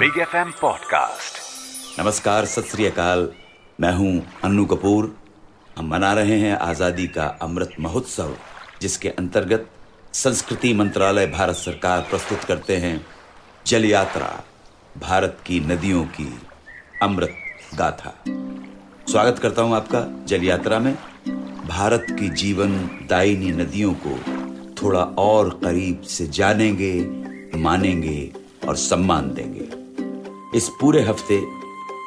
Big F M podcast नमस्कार, सत अकाल। मैं हूँ अन्नू कपूर। हम मना रहे हैं आज़ादी का अमृत महोत्सव, जिसके अंतर्गत संस्कृति मंत्रालय भारत सरकार प्रस्तुत करते हैं। जल यात्रा, भारत की नदियों की अमृत गाथा। स्वागत करता हूँ आपका जल यात्रा में। भारत की जीवन दायिनी नदियों को थोड़ा और करीब से जानेंगे, मानेंगे और सम्मान देंगे। इस पूरे हफ़्ते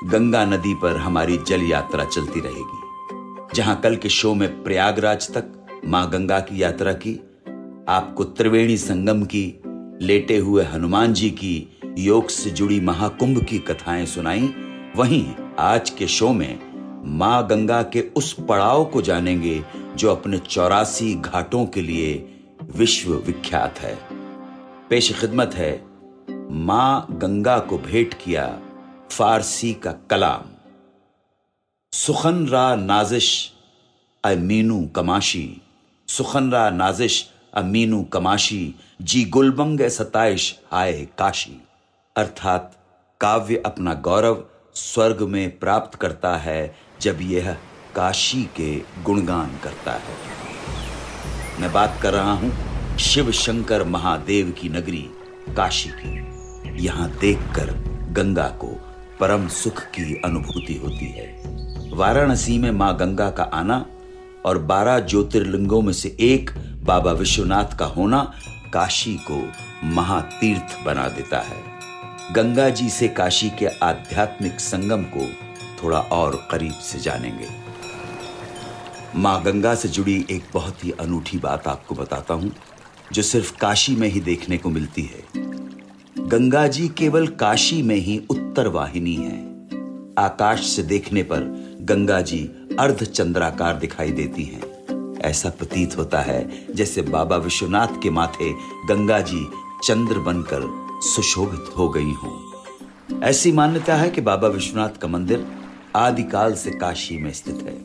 गंगा नदी पर हमारी जल यात्रा चलती रहेगी, जहाँ कल के शो में प्रयागराज तक माँ गंगा की यात्रा की, आपको त्रिवेणी संगम की, लेटे हुए हनुमान जी की, योग से जुड़ी महाकुंभ की कथाएँ सुनाई, वहीं आज के शो में माँ गंगा के उस पड़ाव को जानेंगे जो अपने चौरासी घाटों के लिए विश्व विख्यात है। पेश खिदमत है माँ गंगा को भेंट किया फारसी का कलाम। सुखन रा नाजिश अमीनू कमाशी। सुखन रा नाजिश अमीनू कमाशी, जी गुलबंग सताइश आए काशी। अर्थात काव्य अपना गौरव स्वर्ग में प्राप्त करता है, जब यह काशी के गुणगान करता है। मैं बात कर रहा हूँ शिव शंकर महादेव की नगरी काशी की। यहाँ देखकर गंगा को परम सुख की अनुभूति होती है। वाराणसी में माँ गंगा का आना और बारह ज्योतिर्लिंगों में से एक बाबा विश्वनाथ का होना काशी को महातीर्थ बना देता है। गंगा जी से काशी के आध्यात्मिक संगम को थोड़ा और करीब से जानेंगे। माँ गंगा से जुड़ी एक बहुत ही अनूठी बात आपको बताता हूँ, जो सिर्फ़ काशी में ही देखने को मिलती है। गंगा जी केवल काशी में ही उत्तर वाहिनी है। आकाश से देखने पर गंगा जी अर्ध चंद्राकार दिखाई देती हैं। ऐसा प्रतीत होता है जैसे बाबा विश्वनाथ के माथे गंगा जी चंद्र बनकर सुशोभित हो गई हों। ऐसी मान्यता है कि बाबा विश्वनाथ का मंदिर आदिकाल से काशी में स्थित है।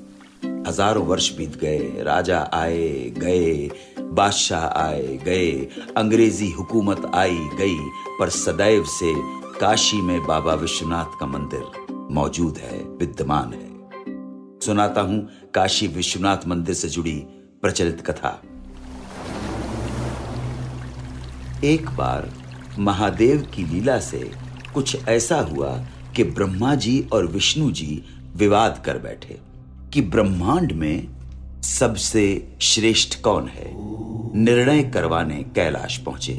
हज़ारों वर्ष बीत गए, राजा आए, गए बादशाह आए गए, अंग्रेज़ी हुकूमत आई गई, पर सदैव से काशी में बाबा विश्वनाथ का मंदिर मौजूद है, विद्यमान है। सुनाता हूँ काशी विश्वनाथ मंदिर से जुड़ी प्रचलित कथा। एक बार महादेव की लीला से कुछ ऐसा हुआ कि ब्रह्मा जी और विष्णु जी विवाद कर बैठे, कि ब्रह्मांड में सबसे श्रेष्ठ कौन है? निर्णय करवाने कैलाश पहुँचे।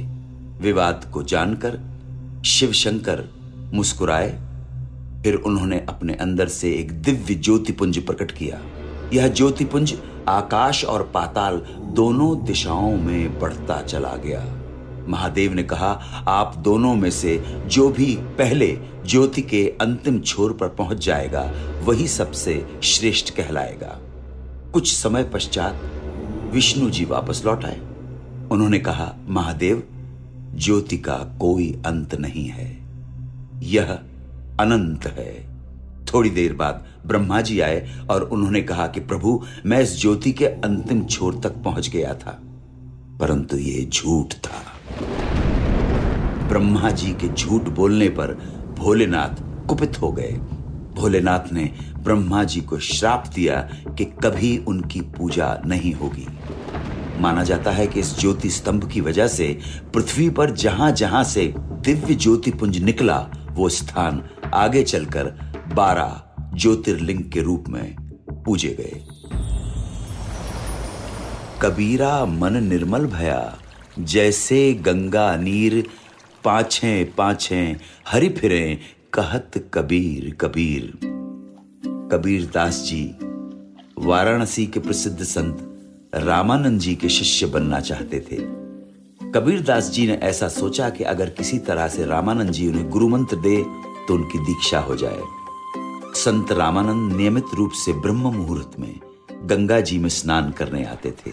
विवाद को जानकर शिव शंकर मुस्कुराए। फिर उन्होंने अपने अंदर से एक दिव्य ज्योतिपुंज प्रकट किया। यह ज्योतिपुंज आकाश और पाताल दोनों दिशाओं में बढ़ता चला गया। महादेव ने कहा, आप दोनों में से जो भी पहले ज्योति के अंतिम छोर पर पहुँच जाएगा, वही सबसे श्रेष्ठ कहलाएगा। कुछ समय पश्चात विष्णु जी वापस लौट आए। उन्होंने कहा, महादेव, ज्योति का कोई अंत नहीं है। यह अनंत है। थोड़ी देर बाद ब्रह्मा जी आए और उन्होंने कहा कि, प्रभु, मैं इस ज्योति के अंतिम छोर तक पहुँच गया था, परंतु यह झूठ था। ब्रह्मा जी के झूठ बोलने पर भोलेनाथ कुपित हो गए। भोलेनाथ ने ब्रह्मा जी को श्राप दिया कि कभी उनकी पूजा नहीं होगी। माना जाता है कि इस ज्योति स्तंभ की वजह से पृथ्वी पर जहाँ जहाँ से दिव्य ज्योति पुंज निकला, वो स्थान आगे चलकर बारह ज्योतिर्लिंग के रूप में पूजे गए। कबीरा मन निर्मल भया, जैसे गंगा नीर पाछे पाछे हरि फिरे कहत कबीर कबीर। कबीर दास जी, वाराणसी के प्रसिद्ध संत रामानंद जी के शिष्य बनना चाहते थे। कबीर दास जी ने ऐसा सोचा कि अगर किसी तरह से रामानंद जी उन्हें गुरु मंत्र दे तो उनकी दीक्षा हो जाए। संत रामानंद नियमित रूप से ब्रह्म मुहूर्त में गंगा जी में स्नान करने आते थे।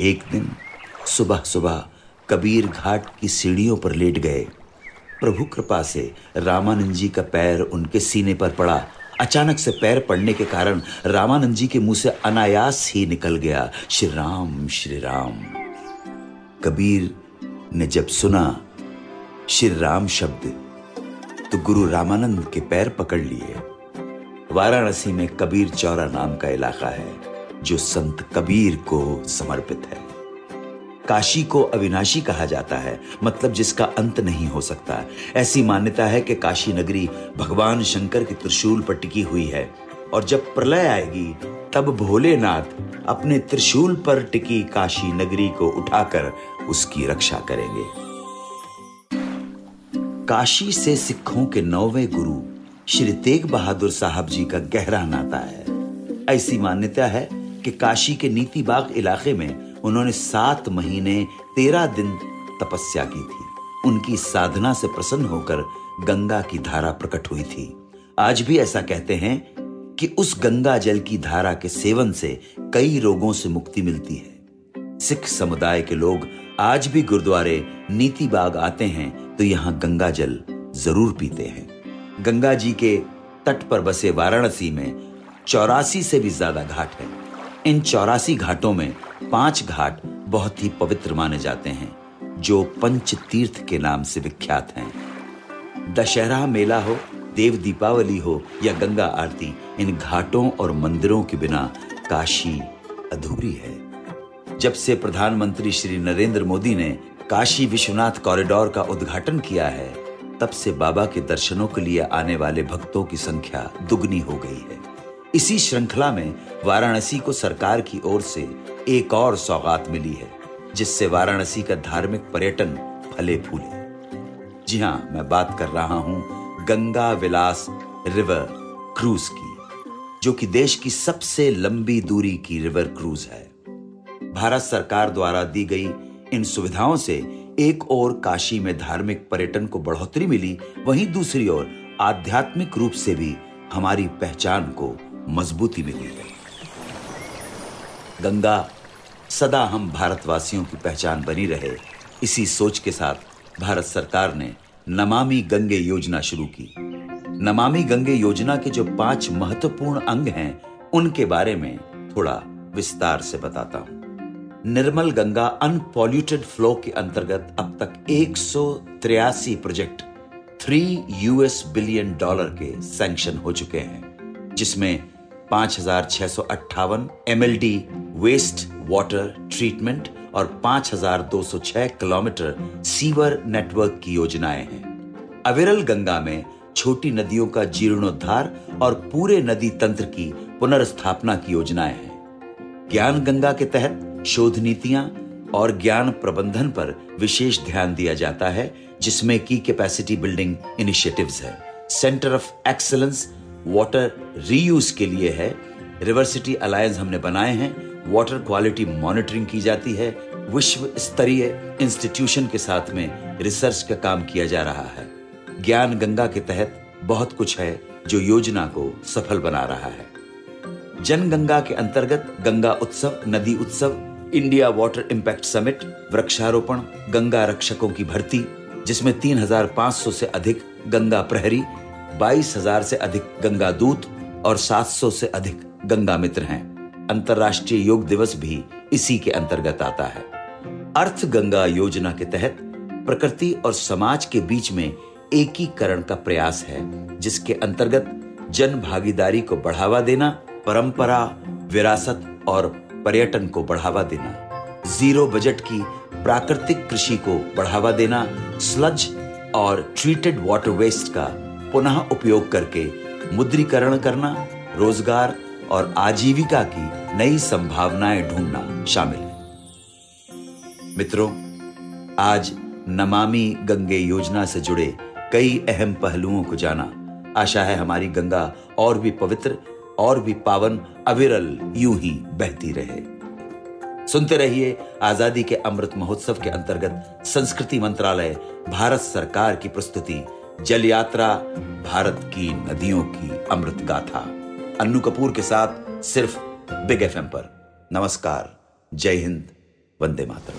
एक दिन सुबह सुबह कबीर घाट की सीढ़ियों पर लेट गए। प्रभु कृपा से रामानंद जी का पैर उनके सीने पर पड़ा। अचानक से पैर पड़ने के कारण रामानंद जी के मुँह से अनायास ही निकल गया। श्री राम श्री राम। कबीर ने जब सुना श्री राम शब्द तो गुरु रामानंद के पैर पकड़ लिए। वाराणसी में कबीर चौरा नाम का इलाका है, जो संत कबीर को समर्पित है। काशी को अविनाशी कहा जाता है मतलब जिसका अंत नहीं हो सकता। ऐसी मान्यता है कि काशी नगरी भगवान शंकर की त्रिशूल पर टिकी हुई है, और जब प्रलय आएगी, तब भोलेनाथ अपने त्रिशूल पर टिकी काशी नगरी को उठाकर उसकी रक्षा करेंगे। काशी से सिखों के नौवे गुरु श्री तेग बहादुर साहब जी का गहरा नाता है। ऐसी मान्यता है कि काशी के नीति बाग इलाके में उन्होंने सात महीने, तेरह दिन तपस्या की थी। उनकी साधना से प्रसन्न होकर गंगा की धारा प्रकट हुई थी। आज भी ऐसा कहते हैं कि उस गंगा जल की धारा के सेवन से कई रोगों से मुक्ति मिलती है। सिख समुदाय के लोग आज भी गुरुद्वारे नीति बाग आते हैं तो यहाँ गंगा जल ज़रूर पीते हैं। गंगा जी के तट पर बसे वाराणसी में चौरासी से भी ज़्यादा घाट हैं। इन चौरासी घाटों में पाँच घाट बहुत ही पवित्र माने जाते हैं, जो पंच तीर्थ के नाम से विख्यात हैं। दशहरा मेला हो, देव दीपावली हो या गंगा आरती, इन घाटों और मंदिरों के बिना काशी अधूरी है। जब से प्रधानमंत्री श्री नरेंद्र मोदी ने काशी विश्वनाथ कॉरिडोर का उद्घाटन किया है, तब से बाबा के दर्शनों के लिए आने वाले भक्तों की संख्या दुगनी हो गई है। इसी श्रृंखला में वाराणसी को सरकार की ओर से एक और सौगात मिली है, जिससे वाराणसी का धार्मिक पर्यटन फले फूले। जी हाँ मैं बात कर रहा हूँ गंगा विलास रिवर क्रूज की, जो कि देश की सबसे लंबी दूरी की रिवर क्रूज है। भारत सरकार द्वारा दी गई इन सुविधाओं से एक ओर काशी में धार्मिक पर्यटन को बढ़ोतरी मिली, वहीं दूसरी ओर आध्यात्मिक रूप से भी हमारी पहचान को मजबूती मिली है गंगा, सदा हम भारतवासियों की पहचान बनी रहे, इसी सोच के साथ भारत सरकार ने नमामि गंगे योजना शुरू की। नमामि गंगे योजना के जो पाँच महत्वपूर्ण अंग हैं, उनके बारे में थोड़ा विस्तार से बताता हूँ। निर्मल गंगा अनपॉल्यूटेड फ्लो के अंतर्गत अब तक एक project three US billion dollar के सैंक्शन हो चुके हैं, जिसमें पाँच हज़ार छह सौ अट्ठावन एमएलडी वेस्ट वाटर ट्रीटमेंट और 5,206 किलोमीटर सीवर नेटवर्क की योजनाएँ हैं। अविरल गंगा में छोटी नदियों का जीर्णोद्धार और पूरे नदी तंत्र की पुनर्स्थापना की योजनाएँ हैं। ज्ञान गंगा के तहत शोध नीतियाँ और ज्ञान प्रबंधन पर विशेष ध्यान दिया जाता है जिसमें की कैपेसिटी बिल्डिंग इनिशिएटिव्स है। Centre of excellence water reuse के लिए है। रिवर्सिटी अलायंस हमने बनाए हैं। वाटर क्वालिटी मॉनिटरिंग की जाती है। विश्व स्तरीय इंस्टीट्यूशन के साथ में रिसर्च का काम किया जा रहा है। ज्ञान गंगा के तहत बहुत कुछ है जो योजना को सफल बना रहा है। जन गंगा के अंतर्गत गंगा उत्सव नदी उत्सव इंडिया वाटर इम्पैक्ट समिट वृक्षारोपण गंगा रक्षकों की भर्ती जिसमें 3,500 से अधिक गंगा प्रहरी 22,000 से अधिक गंगा दूत और 700 से अधिक गंगा मित्र हैं। अंतर्राष्ट्रीय योग दिवस भी इसी के अंतर्गत आता है। अर्थ गंगा योजना के तहत प्रकृति और समाज के बीच में एकीकरण का प्रयास है जिसके अंतर्गत जन भागीदारी को बढ़ावा देना परंपरा विरासत और पर्यटन को बढ़ावा देना ज़ीरो बजट की प्राकृतिक कृषि को बढ़ावा देना स्लज और ट्रीटेड वाटर वेस्ट का पुनः उपयोग करके मुद्रीकरण करना, रोज़गार और आजीविका की नई संभावनाएँ ढूंढना शामिल है। मित्रों, आज नमामि गंगे योजना से जुड़े कई अहम पहलुओं को जाना। आशा है हमारी गंगा और भी पवित्र और भी पावन अविरल यूँ ही बहती रहे। सुनते रहिए आज़ादी के अमृत महोत्सव के अंतर्गत संस्कृति मंत्रालय, भारत सरकार की प्रस्तुति जल यात्रा भारत की नदियों की अमृत गाथा। अन्नू कपूर के साथ सिर्फ़ बिग एफएम पर। नमस्कार जय हिंद वंदे मातरम।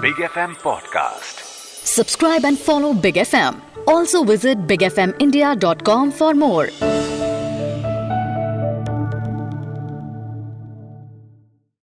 Big F M podcast visit big F M India dot com for more more.